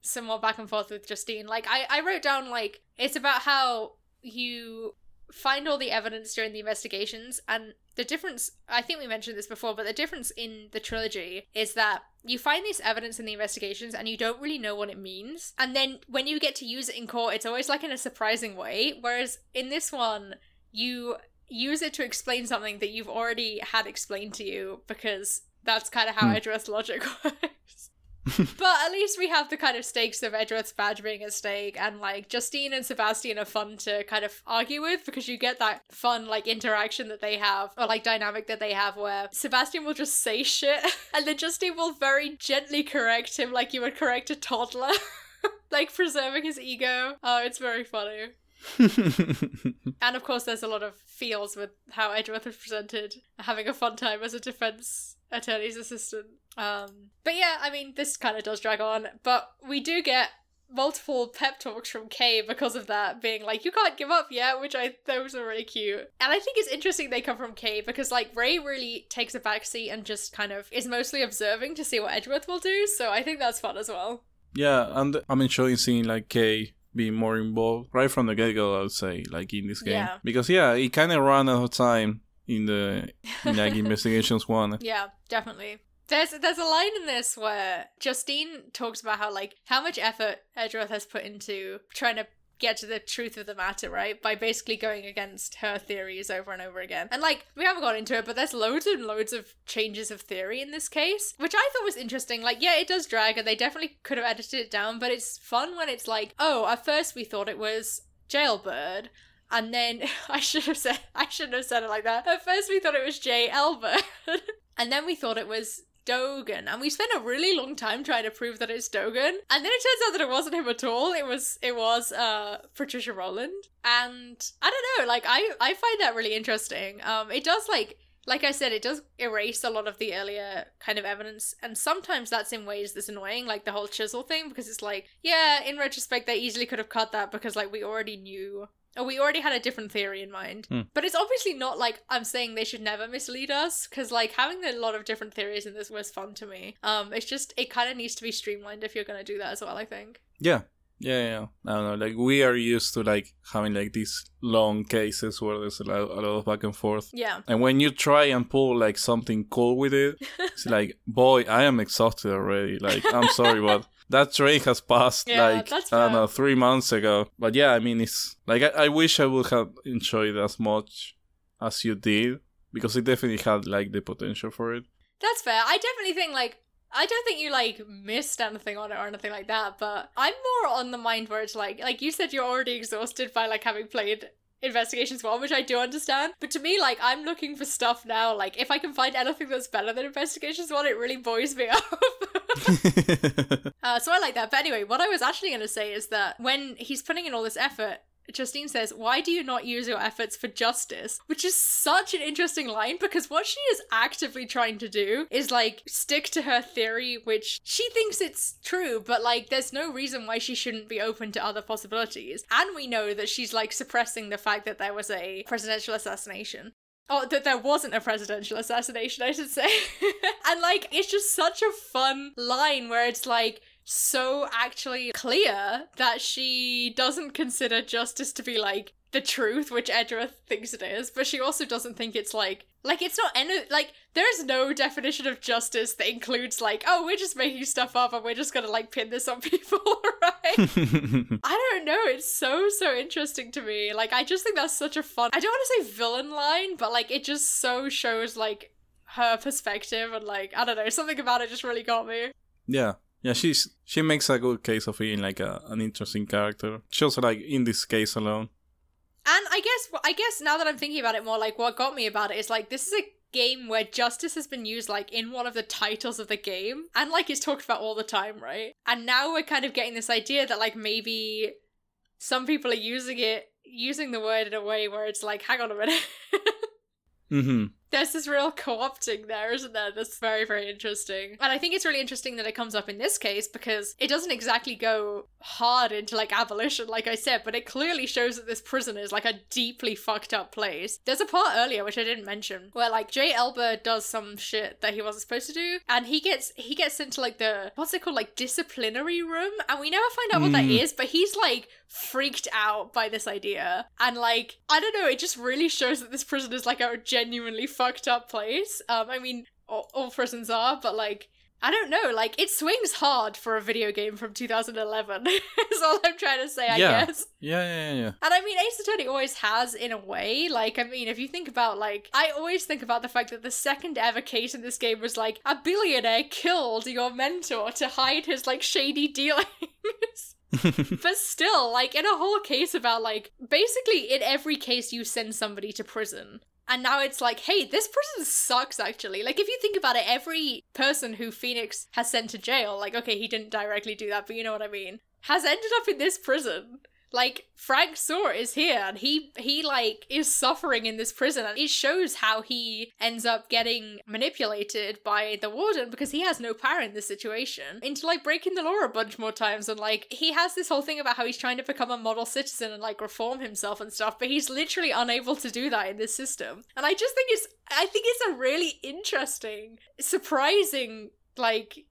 some more back and forth with Justine. Like I, I wrote down like it's about how you find all the evidence during the investigations and the difference I think we mentioned this before, but the difference in the trilogy is that you find this evidence in the investigations and you don't really know what it means. And then when you get to use it in court, it's always like in a surprising way. Whereas in this one, you use it to explain something that you've already had explained to you because that's kind of how Hmm. Edgeworth logic works. but at least we have the kind of stakes of Edgeworth's badge being a stake, and like Justine and Sebastian are fun to kind of argue with because you get that fun like interaction that they have, or like dynamic that they have where Sebastian will just say shit, and then Justine will very gently correct him like you would correct a toddler, like preserving his ego. Oh, it's very funny. And of course, there's a lot of feels with how Edgeworth is presented, having a fun time as a defense attorney's assistant. Um, but yeah, I mean, this kind of does drag on, but we do get multiple pep talks from Kay because of that, being like, "You can't give up yet," which I those are really cute. And I think it's interesting they come from Kay because like Ray really takes a backseat and just kind of is mostly observing to see what Edgeworth will do. So I think that's fun as well. yeah, and I'm enjoying seeing like Kay being more involved right from the get go. I would say like in this game Yeah. because yeah, he kind of ran out of time in the in, like investigations one. Yeah, definitely. There's there's a line in this where Justine talks about how like how much effort Edgeworth has put into trying to get to the truth of the matter, right? By basically going against her theories over and over again. And like we haven't got into it, but there's loads and loads of changes of theory in this case, which I thought was interesting. Like, yeah, it does drag and they definitely could have edited it down, but it's fun when it's like, oh, at first we thought it was Jailbird. And then I should have said I shouldn't have said it like that. At first we thought it was J. Elbird. And then we thought it was Dogen. And we spent a really long time trying to prove that it's Dogen. And then it turns out that it wasn't him at all. It was it was uh Patricia Roland. And I don't know, like I I find that really interesting. Um it does like like I said, it does erase a lot of the earlier kind of evidence, and sometimes that's in ways that's annoying, like the whole chisel thing, because it's like, yeah, in retrospect, they easily could have cut that because, like, we already knew, or we already had a different theory in mind. Hmm. But it's obviously not like I'm saying they should never mislead us, because, like, having a lot of different theories in this was fun to me. Um, it's just, it kind of needs to be streamlined if you're gonna do that as well, I think. Yeah. Yeah, yeah. I don't know. Like we are used to like having like these long cases where there's a lot, a lot of back and forth. Yeah. And when you try and pull like something cool with it, it's like, boy, I am exhausted already. Like, I'm sorry, but that train has passed Yeah, like I don't know three months ago. But yeah, I mean, it's like I, I wish I would have enjoyed as much as you did because it definitely had like the potential for it. That's fair. I definitely think like I don't think you like missed anything on it or anything like that, but I'm more on the mind where it's like like you said you're already exhausted by like having played Investigations 1, which I do understand. But to me, like I'm looking for stuff now, like if I can find anything that's better than Investigations 1, it really buoys me up. uh, so I like that. But anyway, what I was actually going to say is that when he's putting in all this effort, Justine says, Why do you not use your efforts for justice? Which is such an interesting line because what she is actively trying to do is like stick to her theory, which she thinks it's true, but like there's no reason why she shouldn't be open to other possibilities. And we know that she's like suppressing the fact that there was a presidential assassination. Oh, that there wasn't a presidential assassination, I should say. and like, it's just such a fun line where it's like, so actually clear that she doesn't consider justice to be like the truth, which Edgeworth thinks it is, but she also doesn't think it's like like it's not any like there's no definition of justice that includes like oh we're just making stuff up and we're just gonna like pin this on people, right? I don't know. It's so so interesting to me. Like I just think that's such a fun. I don't want to say villain line, but like it just so shows like her perspective and like I don't know something about it just really got me. Yeah, yeah, she's she makes a good case of being like a, an interesting character. Just like in this case alone. And I guess I guess now that I'm thinking about it more, like what got me about it is like this is a game where justice has been used like in one of the titles of the game and like it's talked about all the time, right? And now we're kind of getting this idea that like maybe some people are using it using the word in a way where it's like, hang on a minute. mm-hmm there's this real co-opting there, isn't there? That's very, very interesting. And I think it's really interesting that it comes up in this case because it doesn't exactly go hard into like abolition, like I said, but it clearly shows that this prison is like a deeply fucked up place. There's a part earlier which I didn't mention where like Jay Elbird does some shit that he wasn't supposed to do, and he gets he gets into like the what's it called, like disciplinary room, and we never find out mm. what that hmm. but he's like freaked out by this idea. And like, I don't know, it just really shows that this prison is like a genuinely fucked up place. Um, I mean, all, all prisons are, but like, I don't know, like it swings hard for a video game from 2011. is all I'm trying to say, I yeah. guess. Yeah, yeah, yeah. And I mean, Ace Attorney always has in a way. Like, I mean, if you think about like, I always think about the fact that the second ever case in this game was like a billionaire killed your mentor to hide his like shady dealings. but still, like in a whole case about like basically in every case you send somebody to prison. And now it's like, hey, this person sucks actually. Like if you think about it, every person who Phoenix has sent to jail, like okay, he didn't directly do that, but you know what I mean, has ended up in this prison like Frank Sahwit is here and he he like is suffering in this prison and it shows how he ends up getting manipulated by the warden because he has no power in this situation into like breaking the law a bunch more times and like he has this whole thing about how he's trying to become a model citizen and like reform himself and stuff but he's literally unable to do that in this system and I just think it's I think it's a really interesting surprising like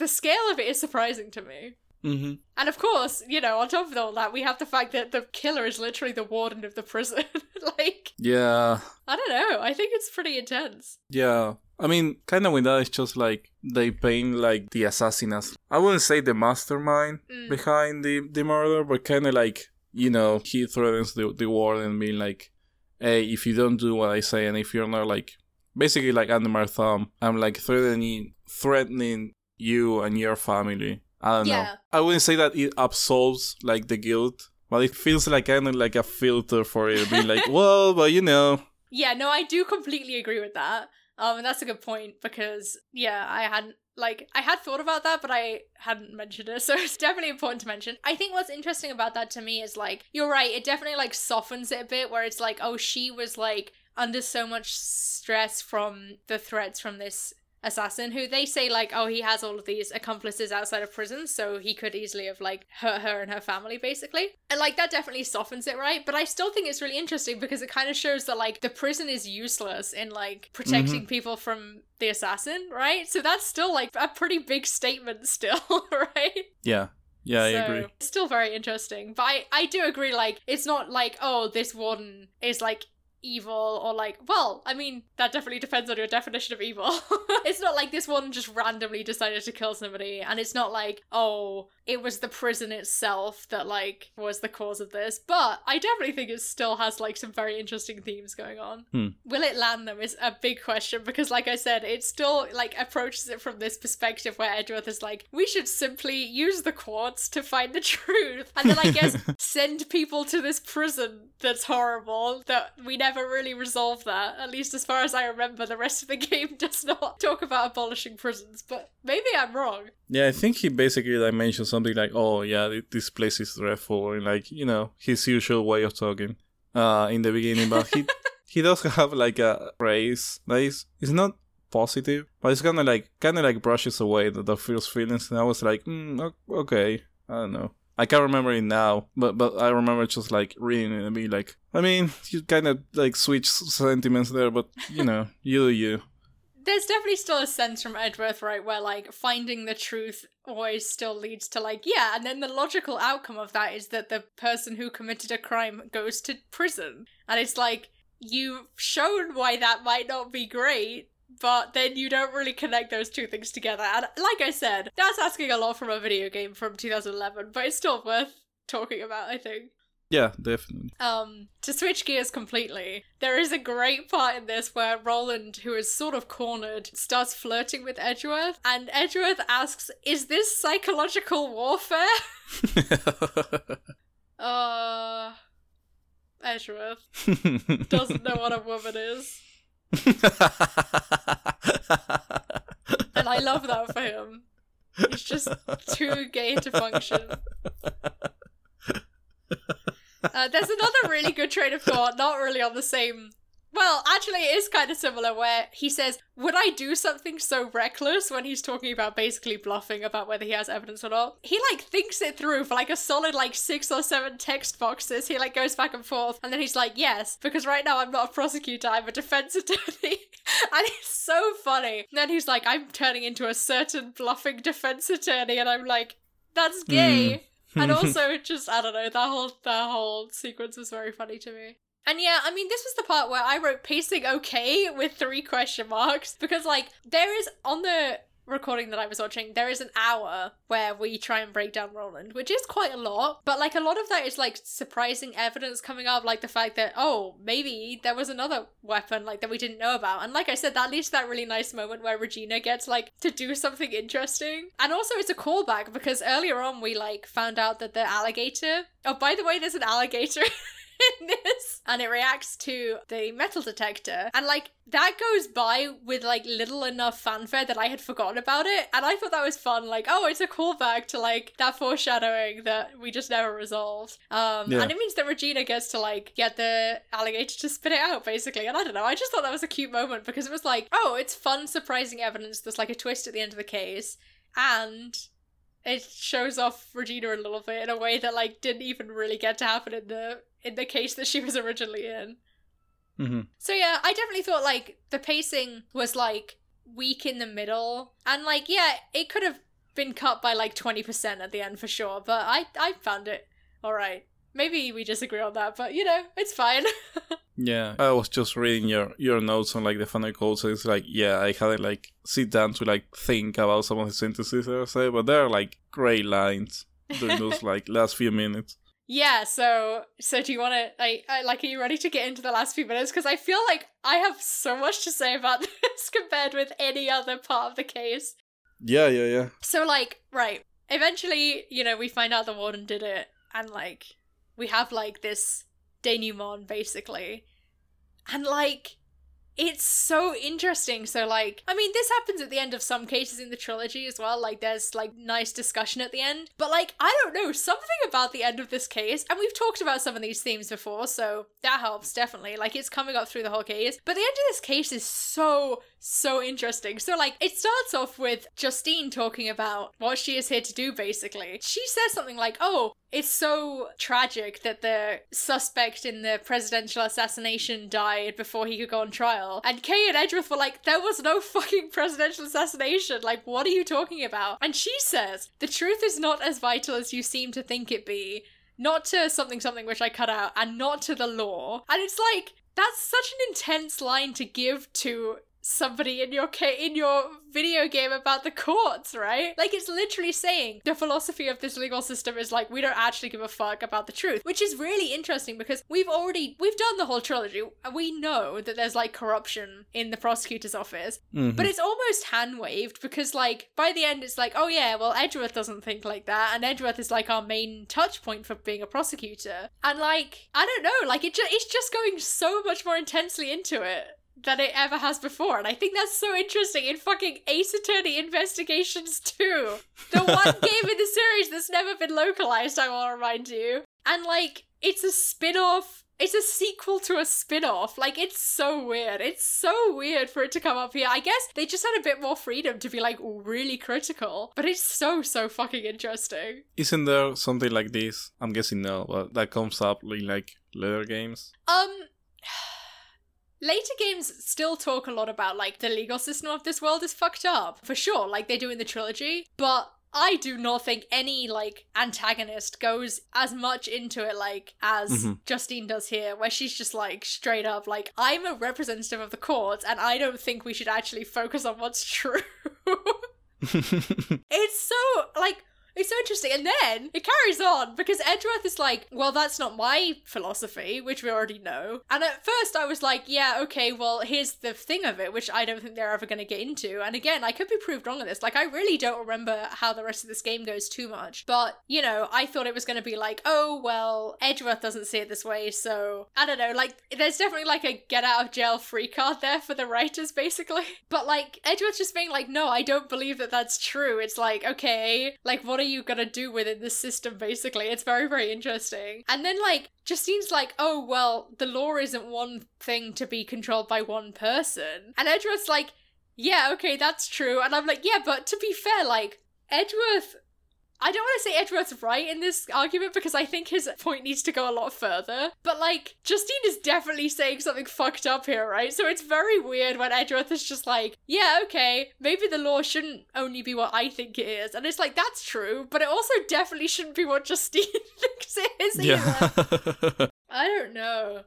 the scale of it is surprising to me. Mm-hmm. And of course, you know, on top of all that, we have the fact that the killer is literally the warden of the prison. like, yeah, I don't know. I think it's pretty intense. Yeah, I mean, kind of with that, it's just like they paint like the assassin as I wouldn't say the mastermind mm. behind the the murder, but kind of like you know he threatens the the warden, being like, "Hey, if you don't do what I say, and if you're not like." Basically, like under my thumb, I'm like threatening, threatening you and your family I don't yeah. know. I wouldn't say that it absolves like the guilt, but it feels like kind of like a filter for it, being like, well, but you know. Yeah, no, I do completely agree with that. Um, and that's a good point because yeah, I hadn't like I had thought about that, but I hadn't mentioned it, so it's definitely important to mention. I think what's interesting about that to me is like you're right, it definitely like softens it a bit, where it's like, oh, she was like under so much stress from the threats from this assassin who they say like oh he has all of these accomplices outside of prison so he could easily have like hurt her and her family basically and like that definitely softens it right but i still think it's really interesting because it kind of shows that like the prison is useless in like protecting mm-hmm. people from the assassin right so that's still like a pretty big statement still right yeah yeah, I so, agree. It's still very interesting. But I, I do agree, like, it's not like, oh, this warden is like evil or like well i mean that definitely depends on your definition of evil. It's not like this one just randomly decided to kill somebody and it's not like oh it was the prison itself that like was the cause of this but i definitely think it still has like some very interesting themes going on. Hmm. will it land them is a big question because like i said it still like approaches it from this perspective where edgeworth is like we should simply use the quartz to find the truth. And then i guess send people to this prison that's horrible that we never ever really resolve that. At least as far as I remember, the rest of the game does not talk about abolishing prisons, but maybe I'm wrong. Yeah, I think he basically like mentioned something like, "Oh, yeah, this place is dreadful," and like you know his usual way of talking uh, in the beginning. But he he does have like a phrase that is it's not positive, but it's kind of like kind of like brushes away the, the first feelings, and I was like, mm, okay, I don't know. I can't remember it now, but but I remember just like reading it and be like, I mean, you kind of like switch sentiments there, but you know, you you. There's definitely still a sense from Edgeworth, right, where like finding the truth always still leads to like, yeah, and then the logical outcome of that is that the person who committed a crime goes to prison. And it's like, you've shown why that might not be great, but then you don't really connect those two things together. And like I said, that's asking a lot from a video game from 2011, but it's still worth talking about, I think. Yeah, definitely. Um, to switch gears completely, there is a great part in this where Roland, who is sort of cornered, starts flirting with Edgeworth, and Edgeworth asks, Is this psychological warfare? uh. Edgeworth doesn't know what a woman is. And I love that for him. He's just too gay to function. Uh, there's another really good train of thought, not really on the same. Well, actually, it is kind of similar, where he says, Would I do something so reckless when he's talking about basically bluffing about whether he has evidence or not? He, like, thinks it through for, like, a solid, like, six or seven text boxes. He, like, goes back and forth, and then he's like, Yes, because right now I'm not a prosecutor, I'm a defense attorney. and it's so funny. And then he's like, I'm turning into a certain bluffing defense attorney, and I'm like, That's gay hmm. and also just I don't know that whole that whole sequence was very funny to me. And yeah, I mean this was the part where I wrote pacing okay with three question marks because like there is on the recording that I was watching there is an hour where we try and break down Roland, which is quite a lot, but like a lot of that is like surprising evidence coming up like the fact that oh, maybe there was another weapon like that we didn't know about. And like I said that leads to that really nice moment where Regina gets like to do something interesting. And also it's a callback because earlier on we like found out that the alligator Oh, by the way, there's an alligator in this and it reacts to the metal detector. And like that goes by with like little enough fanfare that I had forgotten about it. And I thought that was fun. Like oh it's a callback to like that foreshadowing that we just never resolved. Um Yeah. and it means that Regina gets to like get the alligator to spit it out basically. And I don't know I just thought that was a cute moment because it was like oh it's fun surprising evidence. There's like a twist at the end of the case. And it shows off Regina a little bit in a way that like didn't even really get to happen in the in the case that she was originally in. hmm So yeah, I definitely thought like the pacing was like weak in the middle, and like yeah, it could have been cut by like twenty percent at the end for sure. But I I found it all right. Maybe we disagree on that, but you know it's fine. Yeah, I was just reading your your notes on like the final quotes. And it's like, yeah, I hadn't like sit down to like think about some of the sentences I say, but there are like great lines during those like last few minutes. Yeah. So so do you want to like I, like are you ready to get into the last few minutes? Because I feel like I have so much to say about this compared with any other part of the case. Yeah, yeah, yeah. So like, right. Eventually, you know, we find out the warden did it, and like, we have like this denouement basically. And like, it's so interesting. So like, I mean, this happens at the end of some cases in the trilogy as well. Like, there's like nice discussion at the end. But like, I don't know, something about the end of this case, and we've talked about some of these themes before, so that helps definitely. Like, it's coming up through the whole case. But the end of this case is so so interesting. So, like, it starts off with Justine talking about what she is here to do, basically. She says something like, Oh, it's so tragic that the suspect in the presidential assassination died before he could go on trial. And Kay and Edgeworth were like, There was no fucking presidential assassination. Like, what are you talking about? And she says, The truth is not as vital as you seem to think it be. Not to something something which I cut out, and not to the law. And it's like, that's such an intense line to give to somebody in your ca- in your video game about the courts, right? Like it's literally saying the philosophy of this legal system is like we don't actually give a fuck about the truth, which is really interesting because we've already we've done the whole trilogy. We know that there's like corruption in the prosecutor's office, Mhm. but it's almost hand waved because like by the end it's like oh yeah, well Edgeworth doesn't think like that, and Edgeworth is like our main touch point for being a prosecutor, and like I don't know, like it ju- it's just going so much more intensely into it than it ever has before. And I think that's so interesting in fucking Ace Attorney Investigations 2. The one game in the series that's never been localized, I will remind you. And like, it's a spin off. It's a sequel to a spin off. Like, it's so weird. It's so weird for it to come up here. I guess they just had a bit more freedom to be, like, really critical. But it's so, so fucking interesting. Isn't there something like this? I'm guessing no, but that comes up in like later games. Um, later games still talk a lot about like the legal system of this world is fucked up for sure, like they do in the trilogy. But I do not think any like antagonist goes as much into it like as Mhm. Justine does here, where she's just like straight up like I'm a representative of the court, and I don't think we should actually focus on what's true. It's so like it's so interesting, and then it carries on because Edgeworth is like, "Well, that's not my philosophy," which we already know. And at first, I was like, "Yeah, okay, well, here's the thing of it, which I don't think they're ever going to get into." And again, I could be proved wrong on this. Like, I really don't remember how the rest of this game goes too much, but you know, I thought it was going to be like, "Oh, well, Edgeworth doesn't see it this way," so I don't know. Like, there's definitely like a get out of jail free card there for the writers, basically. But like Edgeworth just being like, "No, I don't believe that that's true." It's like, okay, like what are you gonna do within this system? Basically, it's very very interesting. And then like Justine's like, "Oh well, the law isn't one thing to be controlled by one person," and Edgeworth's like, "Yeah, okay, that's true." And I'm like, "Yeah, but to be fair, like Edgeworth." I don't want to say Edgeworth's right in this argument because I think his point needs to go a lot further. But like, Justine is definitely saying something fucked up here, right? So it's very weird when Edgeworth is just like, yeah, okay, maybe the law shouldn't only be what I think it is. And it's like, that's true, but it also definitely shouldn't be what Justine thinks it is either. yeah. I don't know.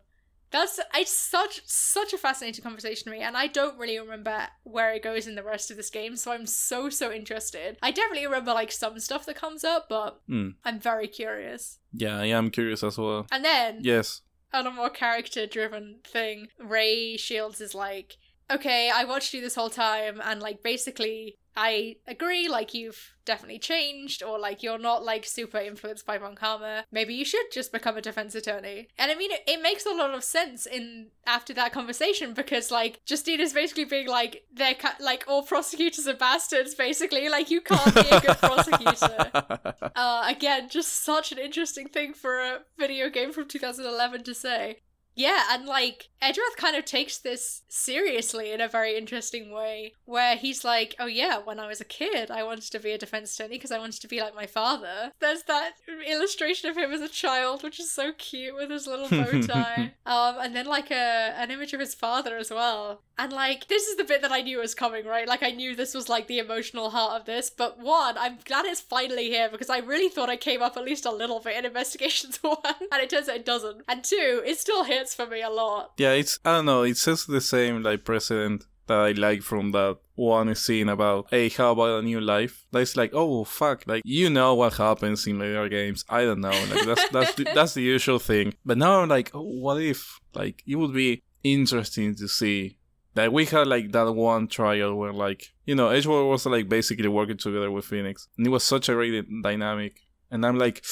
That's it's such such a fascinating conversation to me, and I don't really remember where it goes in the rest of this game, so I'm so so interested. I definitely remember like some stuff that comes up, but Hmm. I'm very curious. yeah, I am curious as well. And then Yes. on a more character driven thing, Ray Shields is like, okay, I watched you this whole time, and like basically, I agree, like you've definitely changed, or like you're not like super influenced by Von Karma. Maybe you should just become a defense attorney. And I mean, it, it makes a lot of sense in after that conversation because like Justine is basically being like, they're ca- like all prosecutors are bastards, basically. Like you can't be a good prosecutor. Uh, again, just such an interesting thing for a video game from 2011 to say. Yeah, and like Edgeworth kind of takes this seriously in a very interesting way, where he's like, "Oh yeah, when I was a kid, I wanted to be a defense attorney because I wanted to be like my father." There's that illustration of him as a child, which is so cute with his little bow tie, um, and then like a an image of his father as well. And like this is the bit that I knew was coming, right? Like I knew this was like the emotional heart of this, but one, I'm glad it's finally here because I really thought I came up at least a little bit in Investigations One, and it turns out it doesn't. And two, it's still hits for me a lot. yeah, it's I don't know. It says the same like precedent that I like from that one scene about hey, how about a new life? That's like oh fuck, like you know what happens in later games. I don't know. Like that's that's the, that's the usual thing. But now I'm like, oh, what if like it would be interesting to see. Like we had like that one trial where like you know Edgeworth was like basically working together with Phoenix, and it was such a great dynamic. And I'm like,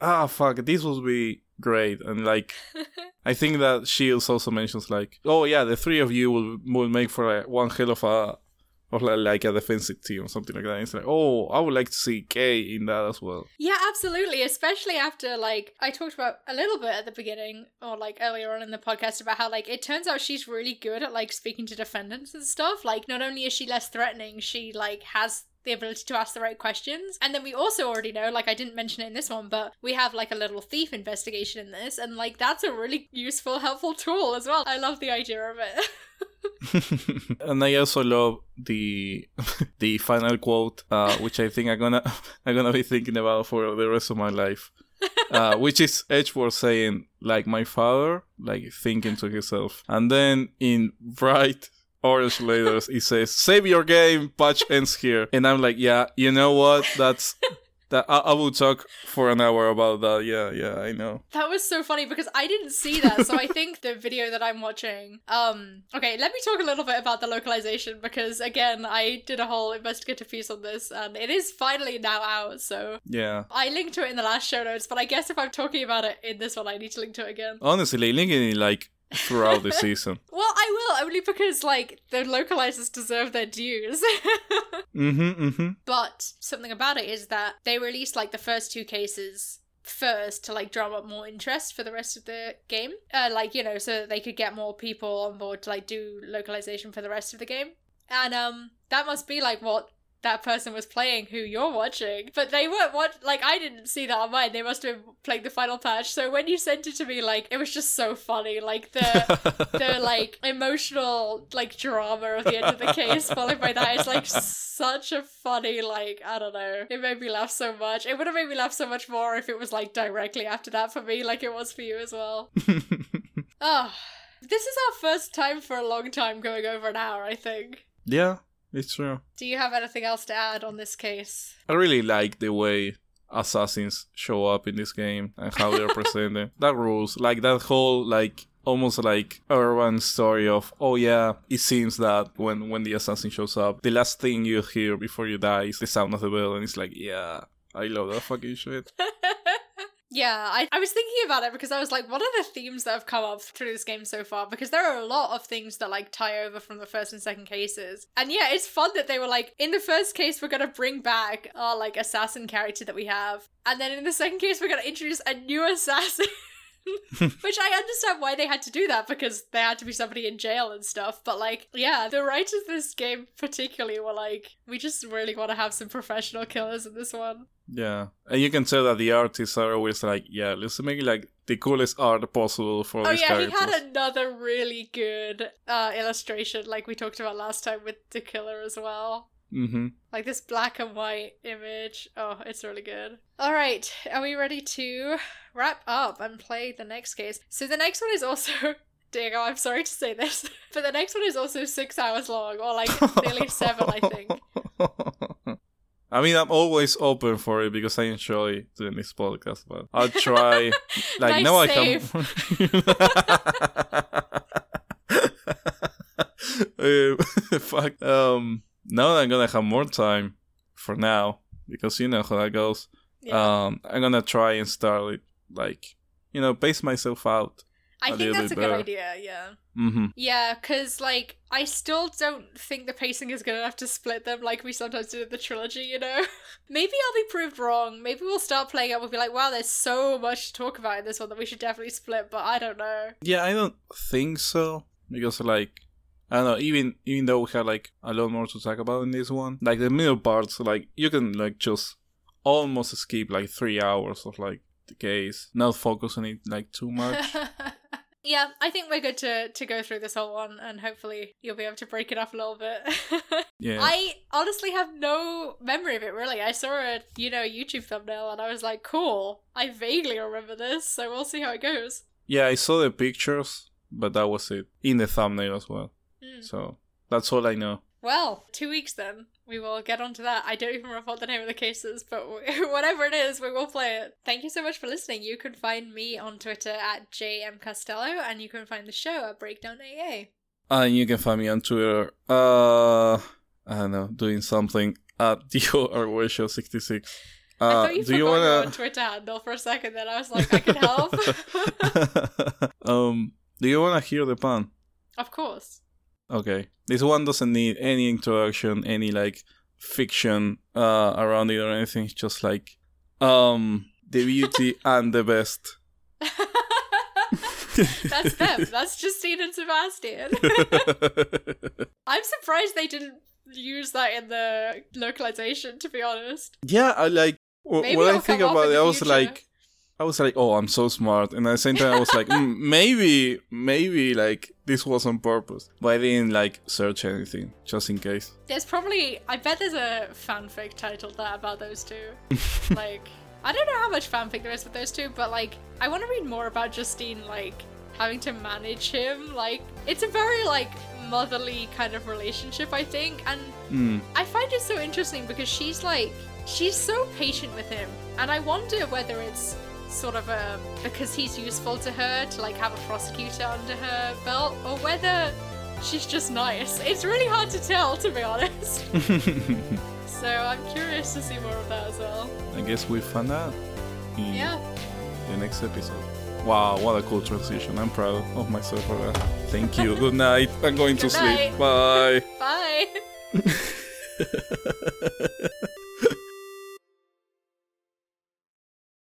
ah fuck, this would be great. And like I think that Shields also mentions like, oh yeah, the three of you will will make for a, one hell of a of like, like a defensive team or something like that. And It's like, oh, I would like to see Kay in that as well. Yeah, absolutely. Especially after like I talked about a little bit at the beginning or like earlier on in the podcast about how like it turns out she's really good at like speaking to defendants and stuff. Like not only is she less threatening, she like has the ability to ask the right questions. And then we also already know, like I didn't mention it in this one, but we have like a little thief investigation in this, and like that's a really useful, helpful tool as well. I love the idea of it. and I also love the the final quote, uh, which I think I'm gonna I'm gonna be thinking about for the rest of my life. uh, which is Edgeworth saying, like my father, like thinking to himself, and then in right orange letters. It says, "Save your game. Patch ends here." And I'm like, "Yeah, you know what? That's that. I, I will talk for an hour about that. Yeah, yeah, I know." That was so funny because I didn't see that. So I think the video that I'm watching. Um. Okay, let me talk a little bit about the localization because again, I did a whole investigative piece on this, and it is finally now out. So Yeah. I linked to it in the last show notes, but I guess if I'm talking about it in this one, I need to link to it again. Honestly, linking it like throughout the season. Well, I will only because like the localizers deserve their dues. Mm-hmm. Mm-hmm. but something about it is that they released like the first two cases first to like drum up more interest for the rest of the game. Uh, like you know, so that they could get more people on board to like do localization for the rest of the game. And um, that must be like what that person was playing who you're watching. But they weren't what like I didn't see that on mine. They must have been playing the final patch. So when you sent it to me, like it was just so funny. Like the the like emotional like drama of the end of the case followed by that is like such a funny like I don't know. It made me laugh so much. It would have made me laugh so much more if it was like directly after that for me, like it was for you as well. Oh, this is our first time for a long time going over an hour. I think. yeah, it's true. Do you have anything else to add on this case? I really like the way assassins show up in this game and how they're presented. That rules. Like that whole like almost like urban story of oh yeah, it seems that when when the assassin shows up, the last thing you hear before you die is the sound of the bell, and it's like yeah, I love that fucking shit. Yeah, I, I was thinking about it because I was like, what are the themes that have come up through this game so far? Because there are a lot of things that like tie over from the first and second cases. And yeah, it's fun that they were like, in the first case, we're gonna bring back our like assassin character that we have. And then in the second case, we're gonna introduce a new assassin. Which I understand why they had to do that because there had to be somebody in jail and stuff. But like, yeah, the writers of this game particularly were like, we just really want to have some professional killers in this one. Yeah, and you can tell that the artists are always like, yeah, let's make like the coolest art possible for this. Oh yeah, characters. he had another really good uh, illustration, like we talked about last time with the killer as well. Mm-hmm. Like this black and white image. Oh, it's really good. All right, are we ready to wrap up and play the next case? So the next one is also. Diego, I'm sorry to say this, but the next one is also six hours long, or like nearly seven, I think. I mean, I'm always open for it because I enjoy doing this podcast, but I'll try. Nice Like now, I can. uh, fuck. Um, now that I'm gonna have more time for now because you know how that goes. Yeah. Um, I'm gonna try and start it like you know, pace myself out. I a think that's a bit good idea, yeah. Mm-hmm. Yeah, because, like, I still don't think the pacing is good enough to split them like we sometimes do in the trilogy, you know? Maybe I'll be proved wrong. Maybe we'll start playing it. We'll be like, wow, there's so much to talk about in this one that we should definitely split, but I don't know. Yeah, I don't think so because like I don't know. Even even though we had like a lot more to talk about in this one, like the middle parts, like you can like just almost skip like three hours of like the case, not focus on it like too much. yeah, I think we're good to, to go through this whole one, and hopefully you'll be able to break it up a little bit. Yeah. I honestly have no memory of it, really. I saw a, you know, YouTube thumbnail, and I was like, cool. I vaguely remember this, so we'll see how it goes. yeah, I saw the pictures, but that was it in the thumbnail as well. Mm. So that's all I know. Well, two weeks then. We will get onto that. I don't even remember what the name of the case is, but whatever it is, we will play it. Thank you so much for listening. You can find me on Twitter at jaymcastello, and you can find the show at Breakdown AA. And you can find me on Twitter. Uh, I don't know, doing something at Dio or Show sixty six. I Uh, thought you do forgot you wanna? Twitter handle for a second, then I was like, I can help. um, do you want to hear the pun? of course. Okay, this one doesn't need any introduction, any like fiction uh around it or anything. It's just like um the beauty and the best. That's them. That's Justine and Sebastian. I'm surprised they didn't use that in the localization, to be honest. yeah, I like w- Maybe when I think about it. I was like. I was like, oh, I'm so smart, and at the same time, I was like, mm, maybe, maybe, like this was on purpose, but I didn't like search anything just in case. There's probably, I bet there's a fanfic titled that about those two. like, I don't know how much fanfic there is with those two, but like, I want to read more about Justine, like, having to manage him. Like, it's a very, like, motherly kind of relationship, I think. And Mm. I find it so interesting because she's like, she's so patient with him. And I wonder whether it's sort of a, because he's useful to her to like have a prosecutor under her belt or whether she's just nice. It's really hard to tell, to be honest. so I'm curious to see more of that as well. I guess we find out in Yeah. the next episode. Wow, what a cool transition. I'm proud of myself for that. Thank you. Good night. I'm going to Good sleep. Bye. Bye.